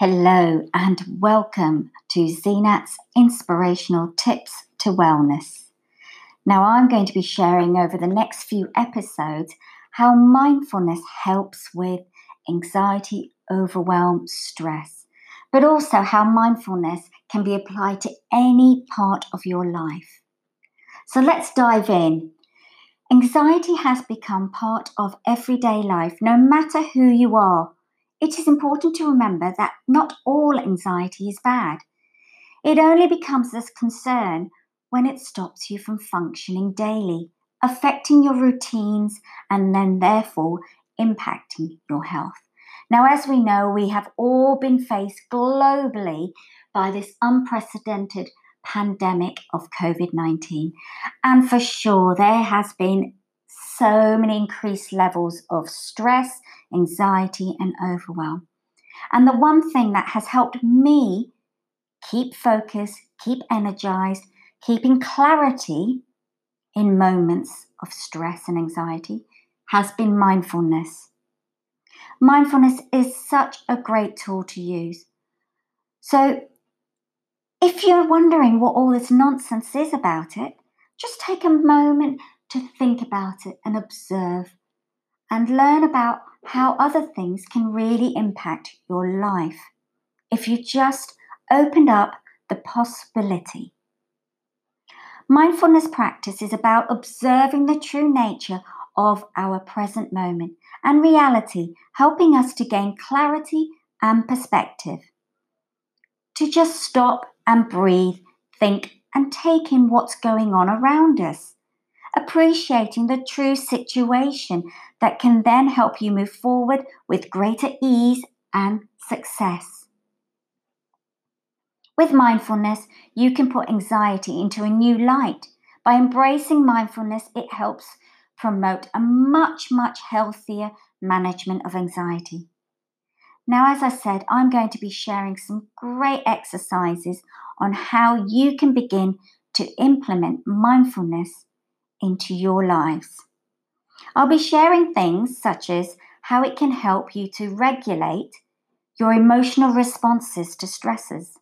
Hello and welcome to Zenat's Inspirational Tips to Wellness. Now, I'm going to be sharing over the next few episodes how mindfulness helps with anxiety, overwhelm, stress, but also how mindfulness can be applied to any part of your life. So let's dive in. Anxiety has become part of everyday life, no matter who you are it is important to remember that not all anxiety is bad. It only becomes a concern when it stops you from functioning daily, affecting your routines, and then therefore impacting your health. Now, as we know, we have all been faced globally by this unprecedented pandemic of COVID 19. And for sure, there has been so many increased levels of stress, anxiety, and overwhelm. And the one thing that has helped me keep focused, keep energized, keeping clarity in moments of stress and anxiety has been mindfulness. Mindfulness is such a great tool to use. So, if you're wondering what all this nonsense is about it, just take a moment to think about it and observe and learn about how other things can really impact your life if you just opened up the possibility. Mindfulness practice is about observing the true nature of our present moment and reality, helping us to gain clarity and perspective. To just stop and breathe, think, and take in what's going on around us appreciating the true situation that can then help you move forward with greater ease and success. With mindfulness, you can put anxiety into a new light. By embracing mindfulness, it helps promote a much, much healthier management of anxiety. Now, as I said, I'm going to be sharing some great exercises on how you can begin to implement mindfulness into your lives. I'll be sharing things such as how it can help you to regulate your emotional responses to stresses,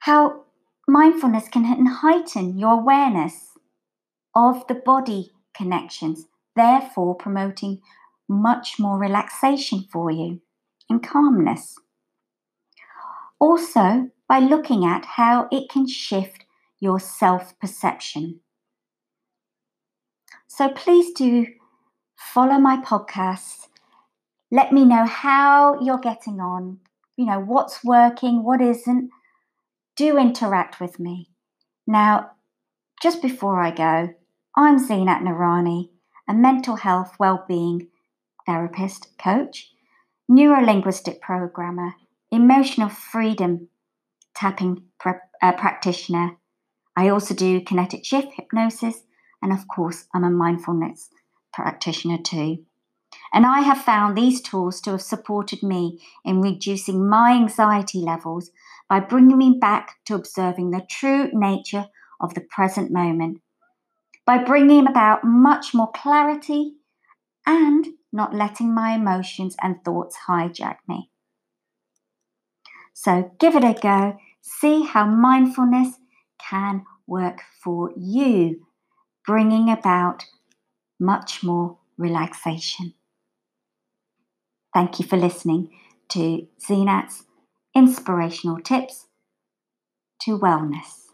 how mindfulness can heighten your awareness of the body connections, therefore promoting much more relaxation for you and calmness. Also, by looking at how it can shift your self perception. So please do follow my podcast. Let me know how you're getting on, you know, what's working, what isn't. Do interact with me. Now, just before I go, I'm Zenat Narani, a mental health well-being therapist, coach, neurolinguistic programmer, emotional freedom tapping uh, practitioner, I also do kinetic shift hypnosis, and of course, I'm a mindfulness practitioner too. And I have found these tools to have supported me in reducing my anxiety levels by bringing me back to observing the true nature of the present moment, by bringing about much more clarity and not letting my emotions and thoughts hijack me. So give it a go, see how mindfulness can work for you, bringing about much more relaxation. Thank you for listening to Zenat's inspirational tips to wellness.